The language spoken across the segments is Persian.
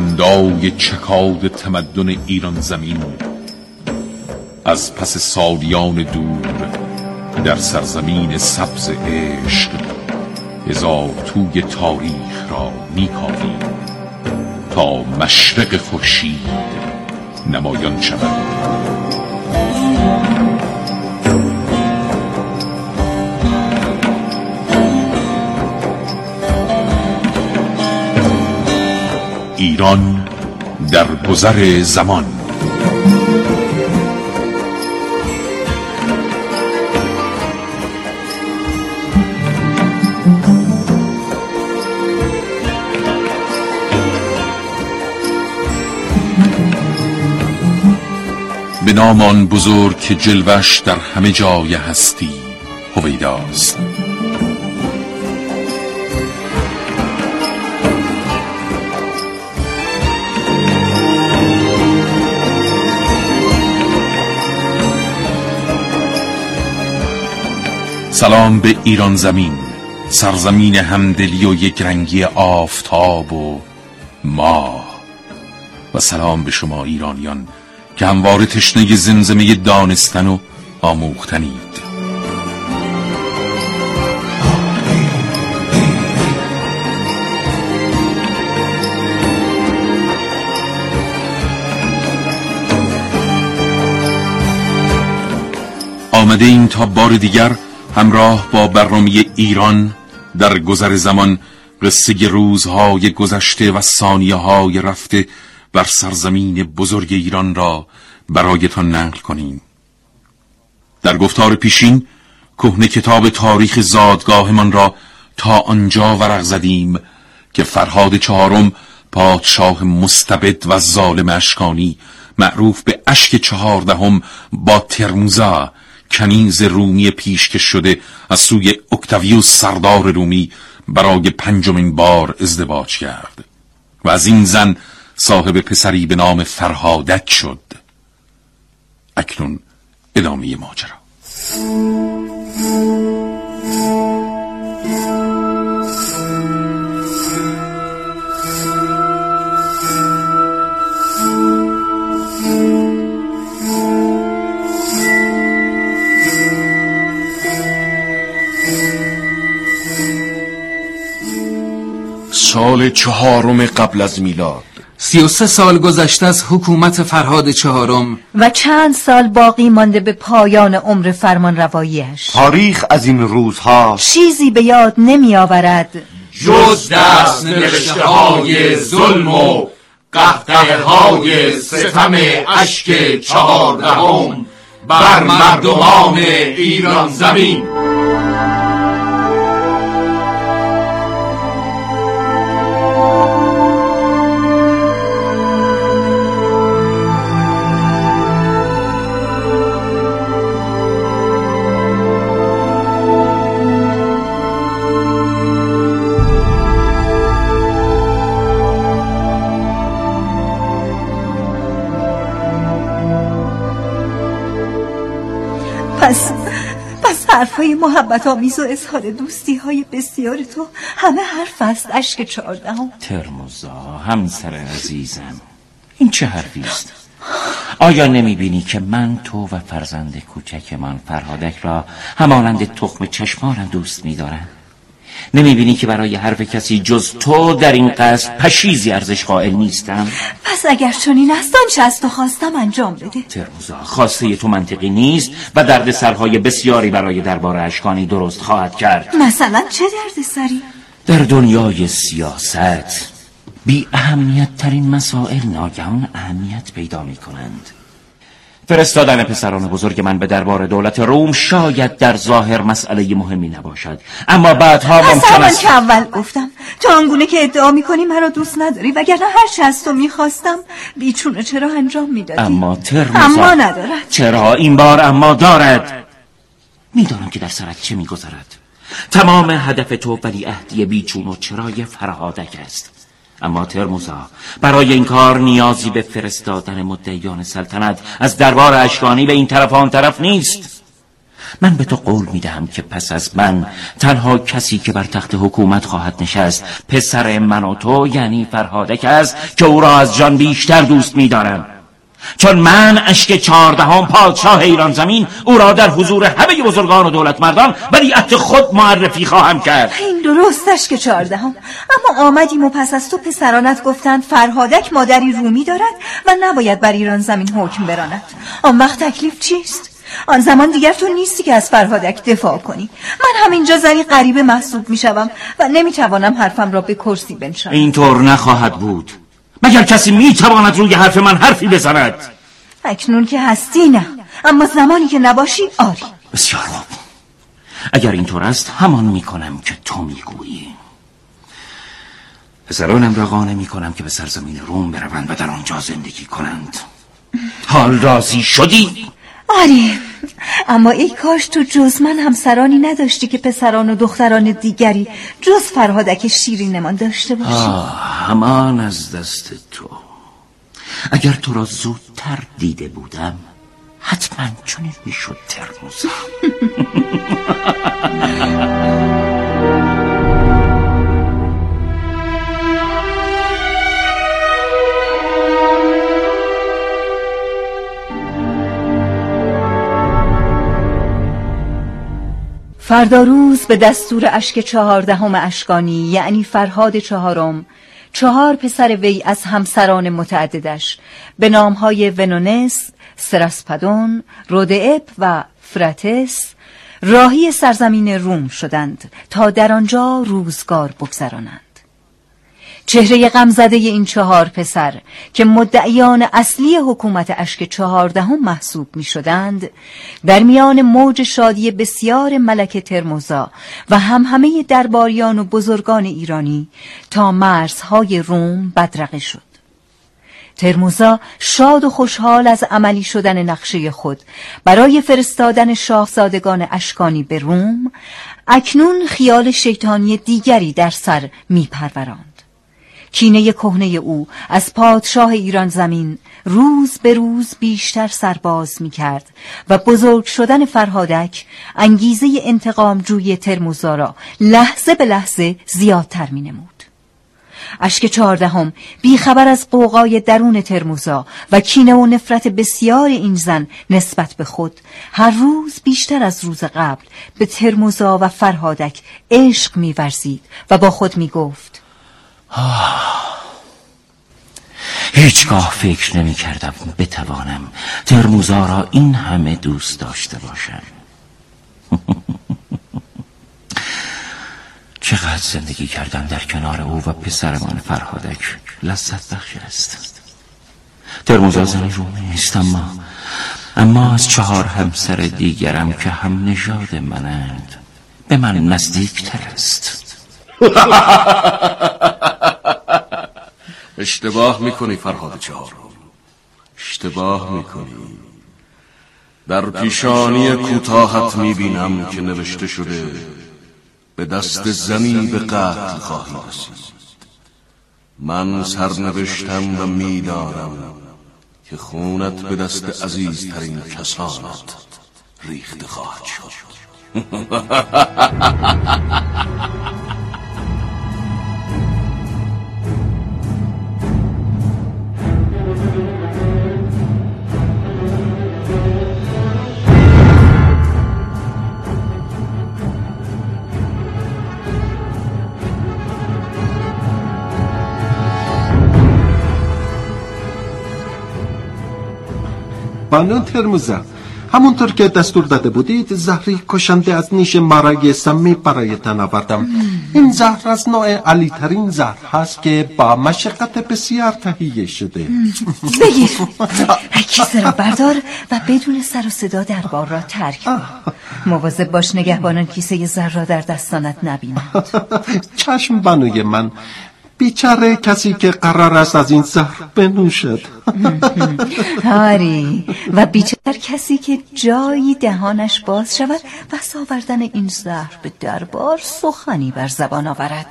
بلندای چکاد تمدن ایران زمین. از پس سالیان دور در سرزمین سبز عشق هزار توی تاریخ را میکاویم تا مشرق خورشید نمایان شود. ایران در گذر زمان. به نامان بزرگ که جلوش در همه جای هستی هویداست. سلام به ایران زمین سرزمین همدلی و یک رنگی آفتاب و ما و سلام به شما ایرانیان که همواره تشنه زمزمه دانستن و آموختنید. آمده این تا بار دیگر همراه با برنامه ایران در گذر زمان قصه روزهای گذشته و ثانیه های رفته بر سرزمین بزرگ ایران را برایتان نقل کنیم. در گفتار پیشین کهنه کتاب تاریخ زادگاهمان را تا آنجا ورق زدیم که فرهاد چهارم پادشاه مستبد و ظالم اشکانی معروف به اشک چهاردهم با ترموزا کنیز رومی پیشکش شده از سوی اکتاویوس سردار رومی برای پنجمین بار ازدواج کرد. و از این زن صاحب پسری به نام فرهادک شد. اکنون ادامه ماجرا. سال چهارم قبل از میلاد. سی و سه سال گذشته از حکومت فرهاد چهارم. و چند سال باقی مانده به پایان عمر فرمان رواییش. تاریخ از این روزها چیزی به یاد نمی آورد جز دست نوشته های ظلم و قهقه های ستم اشک چهاردهم بر مردمان ایران زمین. حرفای محبت آمیز و اظهار دوستی های بسیار تو همه حرف است اشک چهاردهم. ترموزا همسر عزیزم. این چه حرفی است؟ آیا نمی بینی که من تو و فرزند کوچکمان فرهادک را همانند تخم چشمانم دوست می دارم نمی بینی که برای حرف کسی جز تو در این قصد پشیزی ارزش قائل نیستم؟ پس اگر چنین است آنچه از تو خواستم انجام بده ترموزا خواسته تو منطقی نیست و درد سرهای بسیاری برای دربار اشکانی درست خواهد کرد. مثلا چه درد سری؟ در دنیای سیاست بی اهمیت ترین مسائل ناگهان اهمیت پیدا می کنند فرستادن پسران بزرگ من به دربار دولت روم شاید در ظاهر مسئله مهمی نباشد. اما بعدها ممکن است که اول گفتم؟ تو آنگونه که ادعا می‌کنی مرا دوست نداری وگرنه هر چه از تو می‌خواستم بیچونه چرا انجام می‌دادی؟ اما ترمزا اما ندارد. چرا این بار اما دارد؟ می‌دانم که در سرت چه میگذرد. تمام هدف تو ولی عهدی بیچون و چرای فرهادک است. اما ترموزا برای این کار نیازی به فرستادن مدعیان سلطنت از دربار اشکانی به این طرف آن طرف نیست. من به تو قول می‌دهم که پس از من تنها کسی که بر تخت حکومت خواهد نشست پسر من و تو یعنی فرهادک است که او را از جان بیشتر دوست میدارم چون من اشک چهاردهم پادشاه ایران زمین او را در حضور همه بزرگان و دولت مردان ولیعت خود معرفی خواهم کرد. این درست اشک چهاردهم. اما آمدیم و پس از تو پسرانت گفتند فرهادک مادری رومی دارد و نباید بر ایران زمین حکم براند. آن وقت تکلیف چیست؟ آن زمان دیگر تو نیستی که از فرهادک دفاع کنی. من همینجا زنی غریب محسوب می‌شوم و نمی‌توانم حرفم را به کرسی بنشانم. اینطور نخواهد بود. مگر کسی می‌تواند روی حرف من حرفی بزند؟ اکنون که هستی نه. اما زمانی که نباشی آری. بسیار خوب. اگر اینطور است همان می‌کنم که تو می‌گویی. پسرانم را قانع می‌کنم که به سرزمین روم بروند و در آنجا زندگی کنند. حال راضی شدی؟ آری اما ای کاش تو جز من همسرانی نداشتی که پسران و دختران دیگری جز فرهادک شیرینمان داشته باشی. همان از دست تو. اگر تو را زودتر دیده بودم حتما چنین می‌شد ترموزا فردا روز به دستور اشک چهاردهم اشکانی یعنی فرهاد چهارم چهار پسر وی از همسران متعددش به نامهای ونونس، سرسپدون، رودئب و فراتس راهی سرزمین روم شدند تا در آنجا روزگار بگذرانند. چهره غمزده این چهار پسر که مدعیان اصلی حکومت اشک چهاردهم محسوب می شدند در میان موج شادی بسیار ملک ترموزا و هم همه درباریان و بزرگان ایرانی تا مرزهای روم بدرقه شد. ترموزا شاد و خوشحال از عملی شدن نقشه خود برای فرستادن شاهزادگان اشکانی به روم اکنون خیال شیطانی دیگری در سر می کینه کهنه او از پادشاه ایران زمین روز به روز بیشتر سرباز می کرد و بزرگ شدن فرهادک انگیزه انتقام جوی ترموزا را لحظه به لحظه زیادتر می نمود. اشک چهاردهم بیخبر از قوقای درون ترموزا و کینه و نفرت بسیار این زن نسبت به خود هر روز بیشتر از روز قبل به ترموزا و فرهادک عشق میورزید و با خود می هیچگاه فکر نمی کردم بتوانم ترموزا را این همه دوست داشته باشم. چقدر زندگی کردم در کنار او و پسرمان فرهادک. لذت بخش است. ترموزا زنی رومی است اما اما از چهار همسر دیگرم که هم نژاد منند به من نزدیک تر است. اشتباه می‌کنی فرهاد چهارم. اشتباه می‌کنی. در پیشانی کوتاهت می‌بینم که نوشته شده به دست زنی به قتل خواهی رسید. من سرنوشتم و می‌دانم که خونت به دست عزیزترین کسانت ریخته خواهد شد. بانو ترموزه. همونطور که دستور داده بودید زهری کشنده از نیش مرگ سمی برایتان آوردم. این زهر از نوع علی ترین زهر هست که با مشقت بسیار تهیه شده. بگیر. کیسه را بردار و بدون سر و صدا دربار را ترک کن. مواظب باش نگهبانان کیسه زهر را در دستانت نبینند چشم بانوی من. بیچاره کسی که قرار است از این زهر بنوشد. آری و بیچاره کسی که جایی دهانش باز شود و آوردن این زهر به دربار سخنی بر زبان آورد.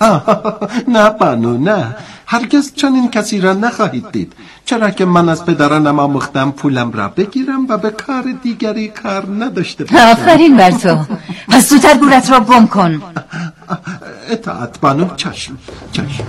نه بانو نه. هرگز چنین کسی را نخواهید دید. چرا که من از پدرانم آموختم پولم را بگیرم و به کار دیگری کار نداشته باشم. آفرین بر تو. پس زودتر گورت را گم کن. اطاعت بانو چشم چشم.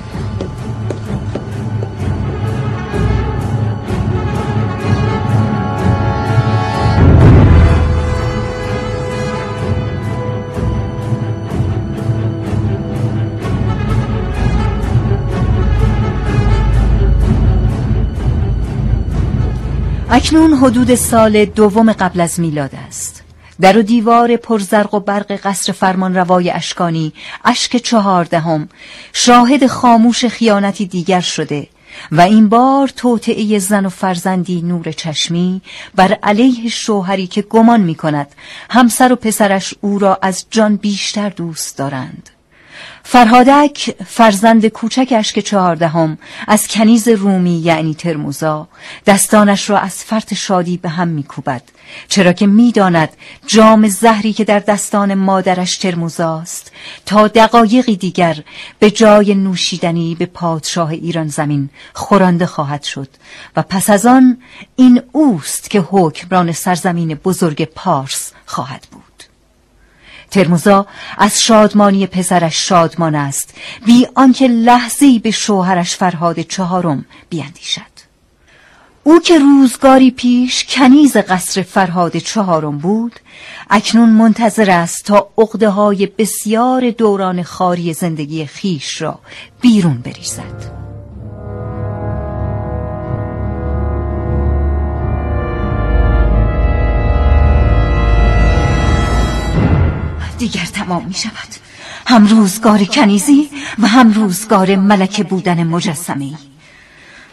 اکنون حدود سال دوم قبل از میلاد است. در و دیوار پرزرق و برق قصر فرمان روای اشکانی اشک چهاردهم شاهد خاموش خیانتی دیگر شده و این بار توطعه زن و فرزندی نور چشمی بر علیه شوهری که گمان می کند همسر و پسرش او را از جان بیشتر دوست دارند. فرهادک فرزند کوچک اشک چهاردهم از کنیز رومی یعنی ترموزا. دستانش را از فرط شادی به هم میکوبد چرا که می‌داند جام زهری که در دستان مادرش ترموزاست. تا دقایقی دیگر به جای نوشیدنی به پادشاه ایران زمین خورانده خواهد شد و پس از آن این اوست که حکمران سرزمین بزرگ پارس خواهد بود. ترموزا از شادمانی پسرش شادمان است. بی آنکه لحظه‌ای به شوهرش فرهاد چهارم بیاندیشد او که روزگاری پیش کنیز قصر فرهاد چهارم بود اکنون منتظر است تا عقده های بسیار دوران خاری زندگی خیش را بیرون بریزد. دیگر تمام می شود هم روزگار کنیزی و هم روزگار ملکه بودن مجسمه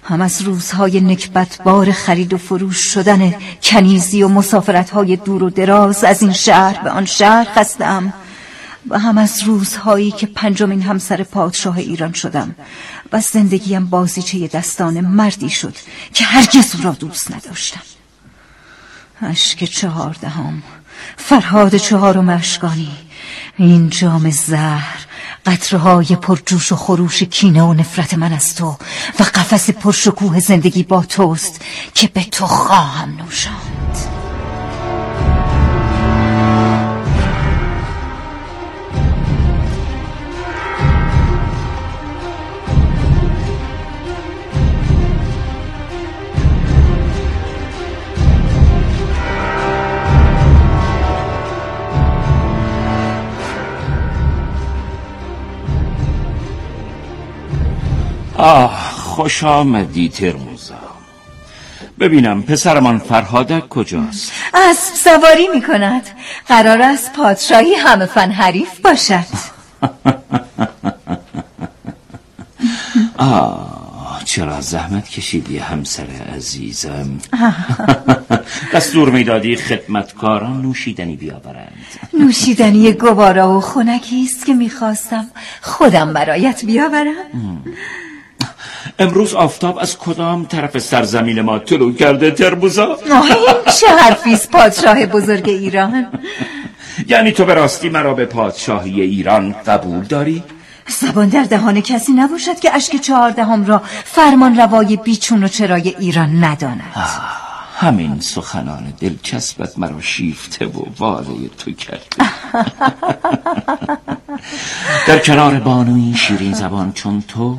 هم از روزهای نکبت بار خرید و فروش شدن کنیزی و مسافرت های دور و دراز از این شهر به آن شهر خستم و هم از روزهایی که پنجمین همسر پادشاه ایران شدم و زندگیم بازیچه دستان مردی شد که هرگز او را دوست نداشتم. اشک چهاردهم. فرهاد چهارم اشکانی این جام زهر قطرهای پرجوش و خروش کینه و نفرت من از تو و قفس پرشکوه زندگی با توست که به تو خواهم نوشاند. آه خوش آمدی ترموزا. ببینم پسرمان فرهادک کجاست؟ از سواری می کند قرار است پادشاهی همه فن حریف باشد. آه چرا زحمت کشیدی همسر عزیزم؟ دستور می‌دادی خدمتکاران نوشیدنی بیاورند. نوشیدنی گوارا و خونکی است که می‌خواستم خودم برایت بیاورم. امروز آفتاب از کدام طرف سرزمین ما طلوع کرده تربوزا؟ چه حرفیست پادشاه بزرگ ایران؟ یعنی تو به راستی مرا به پادشاهی ایران قبول داری؟ زبان در دهان کسی نباشد که اشک چهاردهم را فرمان روای بیچون و چرای ایران نداند. همین سخنان دلچسبت مرا شیفته و واله تو کرده. در کنار بانوی شیرین زبان چون تو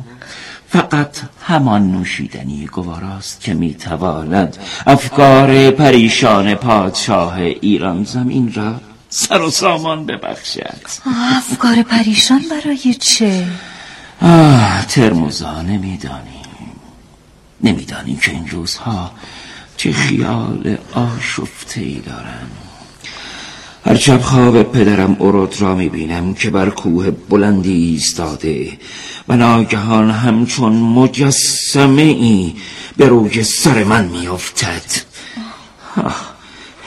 فقط همان نوشیدنی گواراست که می‌تواند افکار پریشان پادشاه ایران زمین را سر و سامان ببخشد. افکار پریشان برای چه؟ آه ترموزا نمیدانی نمیدانی که این روزها چه خیال آشفته ای دارم هر شب خواب پدرم اورود را می‌بینم که بر کوه بلندی ایستاده. و ناگهان همچون مجسمه ای به روی سر من میافتد.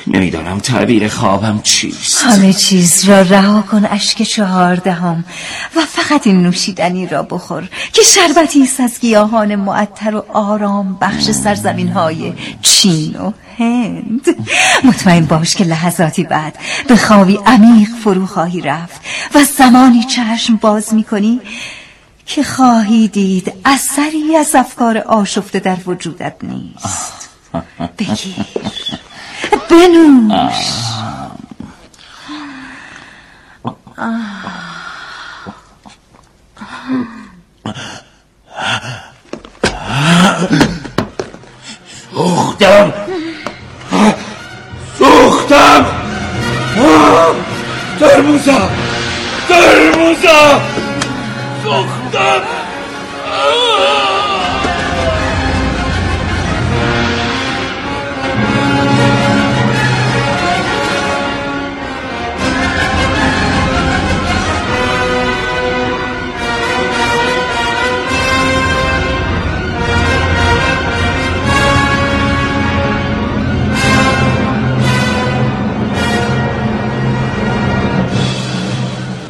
نمی‌دانم تعبیر خوابم چیست. همه چیز را رها کن اشک چهاردهم و فقط این نوشیدنی را بخور که شربتی است از گیاهان معطر و آرام بخش سرزمین های چین و هند. مطمئن باش که لحظاتی بعد به خوابی عمیق فرو خواهی رفت و زمانی چشم باز می کنی که خواهی دید اثری از افکار آشفته در وجودت نیست. بگیر. بنوش سوختم سوختم ترموزا ترموزا سوختم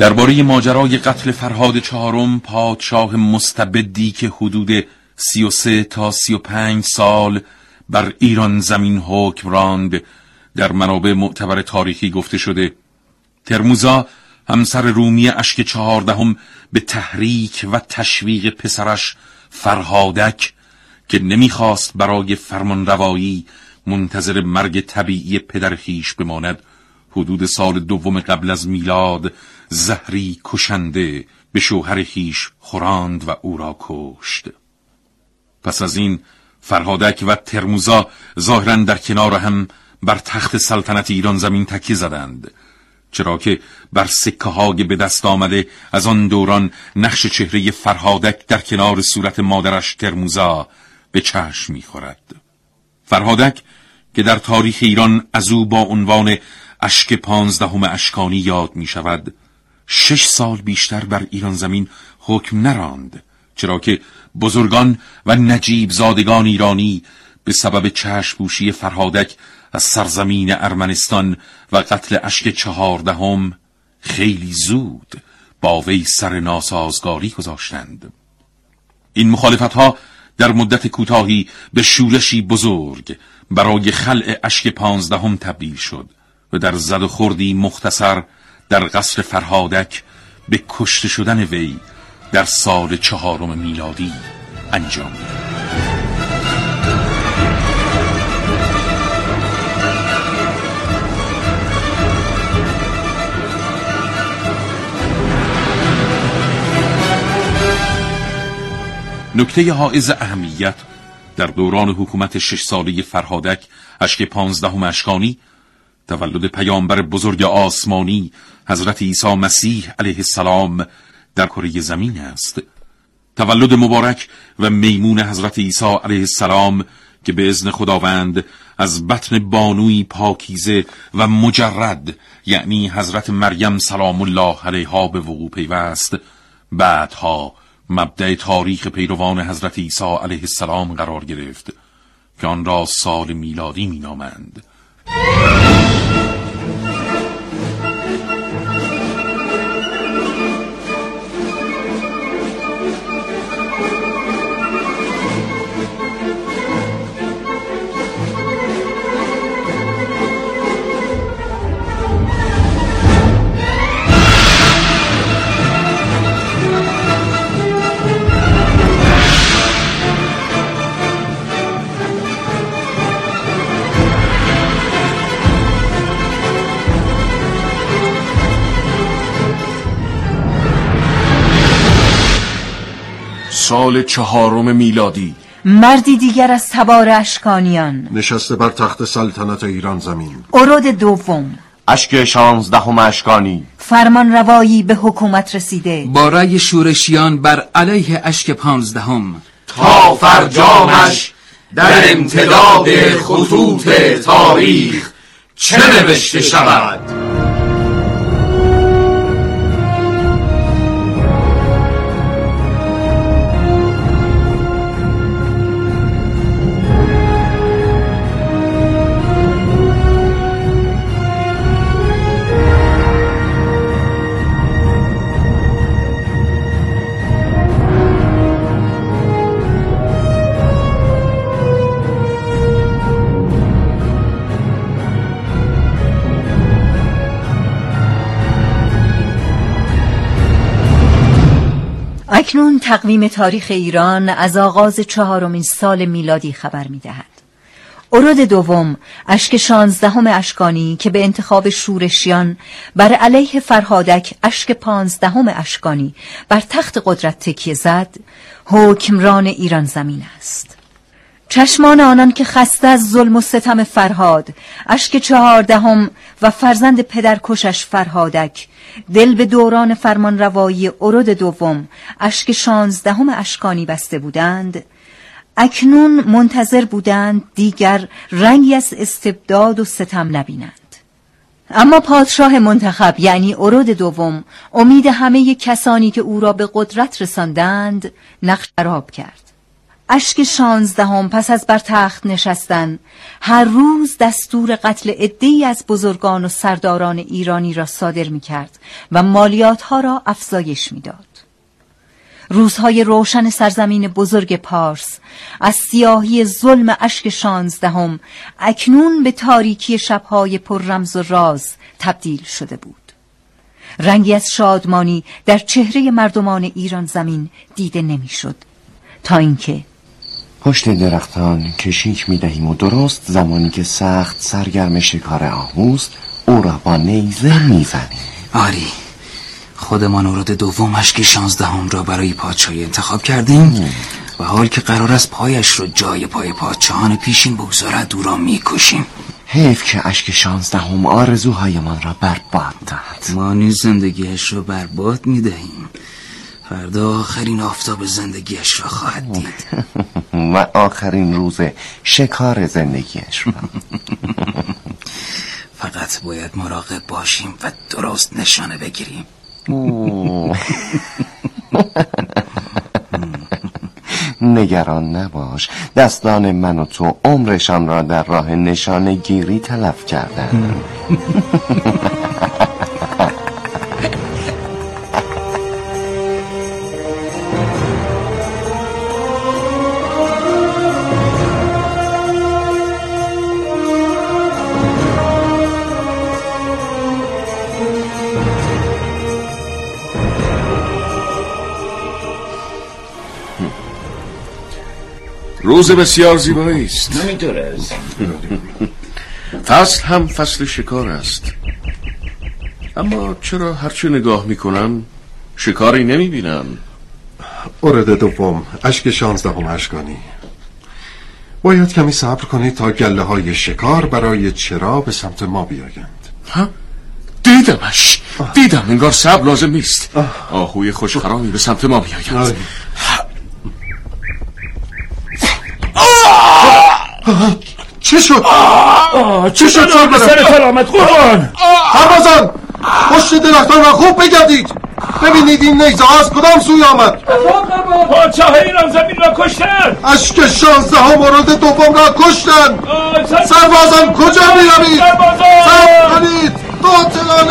درباره ماجرای قتل فرهاد چهارم پادشاه مستبدی که حدود سی و سه تا سی و پنج سال بر ایران زمین حکم راند در منابع معتبر تاریخی گفته شده. ترموزا همسر رومی اشک چهاردهم به تحریک و تشویق پسرش فرهادک که نمی‌خواست برای فرمان روایی منتظر مرگ طبیعی پدر خیش بماند. حدود سال دوم قبل از میلاد زهری کشنده به شوهر خیش خوراند و او را کشت. پس از این فرهادک و ترموزا ظاهرا در کنار هم بر تخت سلطنت ایران زمین تکی زدند چرا که بر سکه های به دست آمده از آن دوران نقش چهره فرهادک در کنار صورت مادرش ترموزا به چشم می‌خورد. فرهادک که در تاریخ ایران از او با عنوان اشک پانزدهم اشکانی یاد می شود شش سال بیشتر بر ایران زمین حکم نراند چرا که بزرگان و نجیب زادگان ایرانی به سبب چشپوشی فرهادک از سرزمین ارمنستان و قتل اشک چهاردهم خیلی زود با وی سر ناسازگاری گذاشتند. این مخالفت ها در مدت کوتاهی به شورشی بزرگ برای خلع اشک پانزدهم تبدیل شد و در زد و خوردی مختصر در قصر فرهادک به کشته شدن وی در سال چهارم میلادی انجام نکته حائز اهمیت در دوران حکومت شش ساله فرهادک اشک پانزدهم اشکانی تولد پیامبر بزرگ آسمانی حضرت عیسی مسیح علیه السلام در کره زمین است. تولد مبارک و میمون حضرت عیسی علیه السلام که به ازن خداوند از بطن بانوی پاکیزه و مجرد یعنی حضرت مریم سلام الله علیها به وقوع پیوست. بعدها مبدع تاریخ پیروان حضرت عیسی علیه السلام قرار گرفت که آن را سال میلادی مینامند. سال چهارم میلادی. مردی دیگر از تبار اشکانیان. نشسته بر تخت سلطنت ایران زمین. ارود دوم. اشک شانزدهم اشکانی. فرمان روایی به حکومت رسیده. با رأی شورشیان بر علیه اشک پانزدهم. تا فرجامش در امتداد خطوط تاریخ چه نوشته شود؟ اکنون تقویم تاریخ ایران از آغاز چهارمین سال میلادی خبر می دهد. ارود دوم اشک شانزدهم اشکانی که به انتخاب شورشیان بر علیه فرهادک اشک پانزدهم اشکانی بر تخت قدرت تکیه زد حکمران ایران زمین است چشمان آنان که خسته از ظلم و ستم فرهاد اشک چهاردهم و فرزند پدرکشش فرهادک دل به دوران فرمان روایی ارود دوم اشک شانزدهم اشکانی بسته بودند. اکنون منتظر بودند دیگر رنگی از استبداد و ستم نبینند. اما پادشاه منتخب یعنی ارود دوم امید همه کسانی که او را به قدرت رساندند نقش خراب کرد. اشک شانزدهم پس از بر تخت نشستن هر روز دستور قتل عدهای از بزرگان و سرداران ایرانی را صادر می کرد و مالیات ها را افزایش می داد. روزهای روشن سرزمین بزرگ پارس از سیاهی ظلم اشک شانزدهم اکنون به تاریکی شبهای پر رمز و راز تبدیل شده بود رنگی از شادمانی در چهره مردمان ایران زمین دیده نمی‌شد تا اینکه پشت درختان کشیک می دهیم و درست زمانی که سخت سرگرم شکار آهوست او را با نیزه می زنیم آری خودمان ورود دوم اشک شانزدهم را برای پادشاهی انتخاب کردیم و حال که قرار است پایش رو جای پای پادشاهان پیشین بگذارد او را می‌کشیم. حیف که اشک شانزدهم آرزوهایمان را برباد دهد. ما نیز زندگیش را برباد می‌دهیم. فردا آخرین آفتاب زندگیش را خواهد دید. و آخرین روز شکار زندگیش را. فقط باید مراقب باشیم و درست نشانه بگیریم. نگران نباش. دستان من و تو عمرشان را در راه نشانه گیری تلف کردن. روز بسیار زیبایی است. همینطور است فصل هم فصل شکار است. اما چرا هرچه نگاه می‌کنم شکاری نمی‌بینم؟ ارد دوم اشک شانزدهم اشکانی. باید کمی صبر کنید تا گله های شکار برای چرا به سمت ما بیایند. ها؟ دیدمش. دیدم انگار سب لازم نیست. آهوی خوشخرامی به سمت ما بیایند. چه شد؟ چه شد؟ چه به سر کار آمد قربان سربازان پشت درختان را خوب بگردید. ببینید این نیزه ها از کدام سوی آمد. پادشاه ایران زمین را کشتن. اشک شانزده ها مورد دوم را کشتن. سربازان کجا می‌روید؟ صبر کنید. قاتلان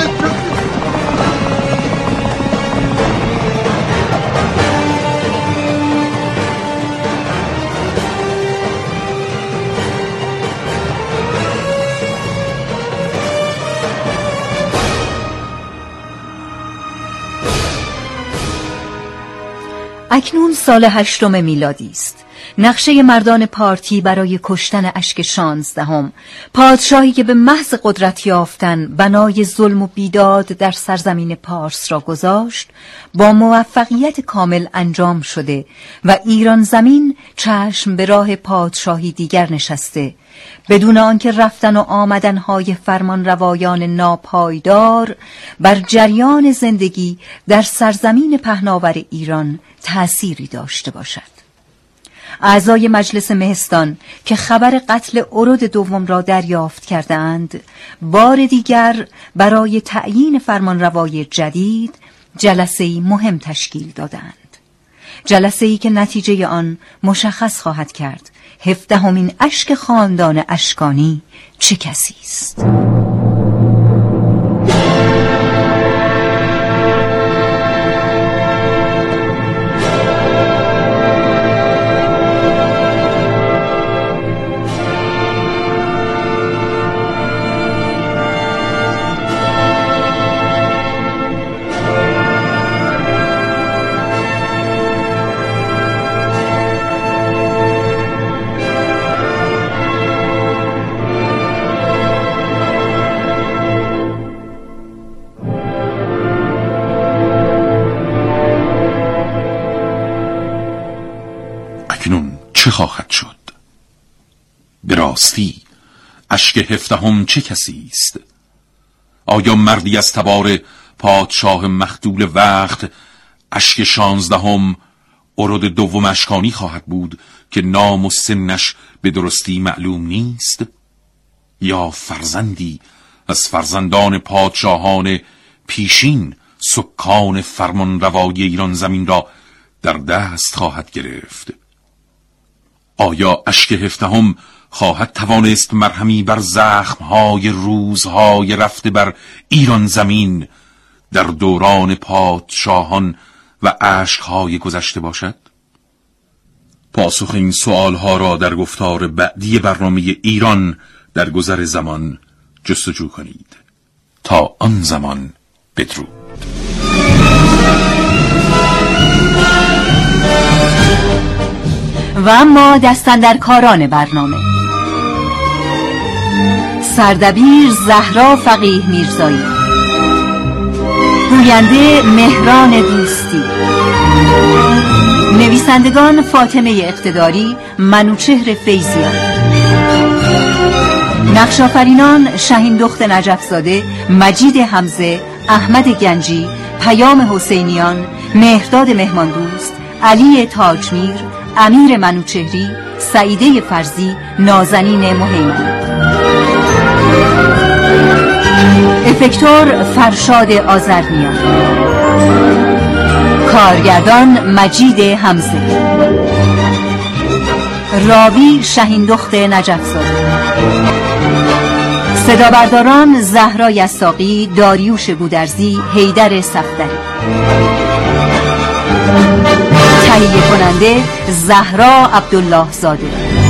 اکنون سال هشتم میلادی است. نقشه مردان پارتی برای کشتن اشک شانزدهم. پادشاهی که به محض قدرت یافتن بنای ظلم و بیداد در سرزمین پارس را گذاشت با موفقیت کامل انجام شده و ایران زمین چشم به راه پادشاهی دیگر نشسته. بدون آنکه رفتن و آمدنهای فرمان روایان ناپایدار بر جریان زندگی در سرزمین پهناور ایران تأثیری داشته باشد. اعضای مجلس مهستان که خبر قتل ارود دوم را دریافت کردند بار دیگر برای تعیین فرمانروای جدید جلسه مهم تشکیل دادند جلسه ای که نتیجه آن مشخص خواهد کرد هفدهمین اشک خاندان اشکانی چه کسی است. چه خواهد شد؟ به راستی اشک هفدهم چه کسی است؟ آیا مردی از تبار پادشاه مخدول وقت اشک شانزدهم ارد دوم اشکانی خواهد بود که نام و سنش به درستی معلوم نیست؟ یا فرزندی از فرزندان پادشاهان پیشین سکان فرمان روای ایران زمین را در دست خواهد گرفت؟ آیا اشک هفدهم خواهد توانست مرهمی بر زخمهای روزهای رفته بر ایران زمین در دوران پادشاهان و عشقهای گذشته باشد؟ پاسخ این سوالها را در گفتار بعدی برنامه ایران در گذر زمان جستجو کنید تا آن زمان بدرود و در کاران برنامه. سردبیر زهرا فقیه میرزایی. گوینده مهران دوستی. نویسندگان فاطمه اقتداری منوچهر فیزیان نقشافرینان شهین دخت نجفزاده مجید حمزه احمد گنجی پیام حسینیان مهرداد مهمان دوست علی تاجمیر امیر منوچهری سعیده فرزی نازنین مهمی افکتور فرشاد آزرمیان کارگردان مجید حمزه. راوی شهین دخت نجفزاده صدا برداران زهرا یساقی داریوش گودرزی حیدر صفدری. تهیه کننده زهرا عبدالله زاده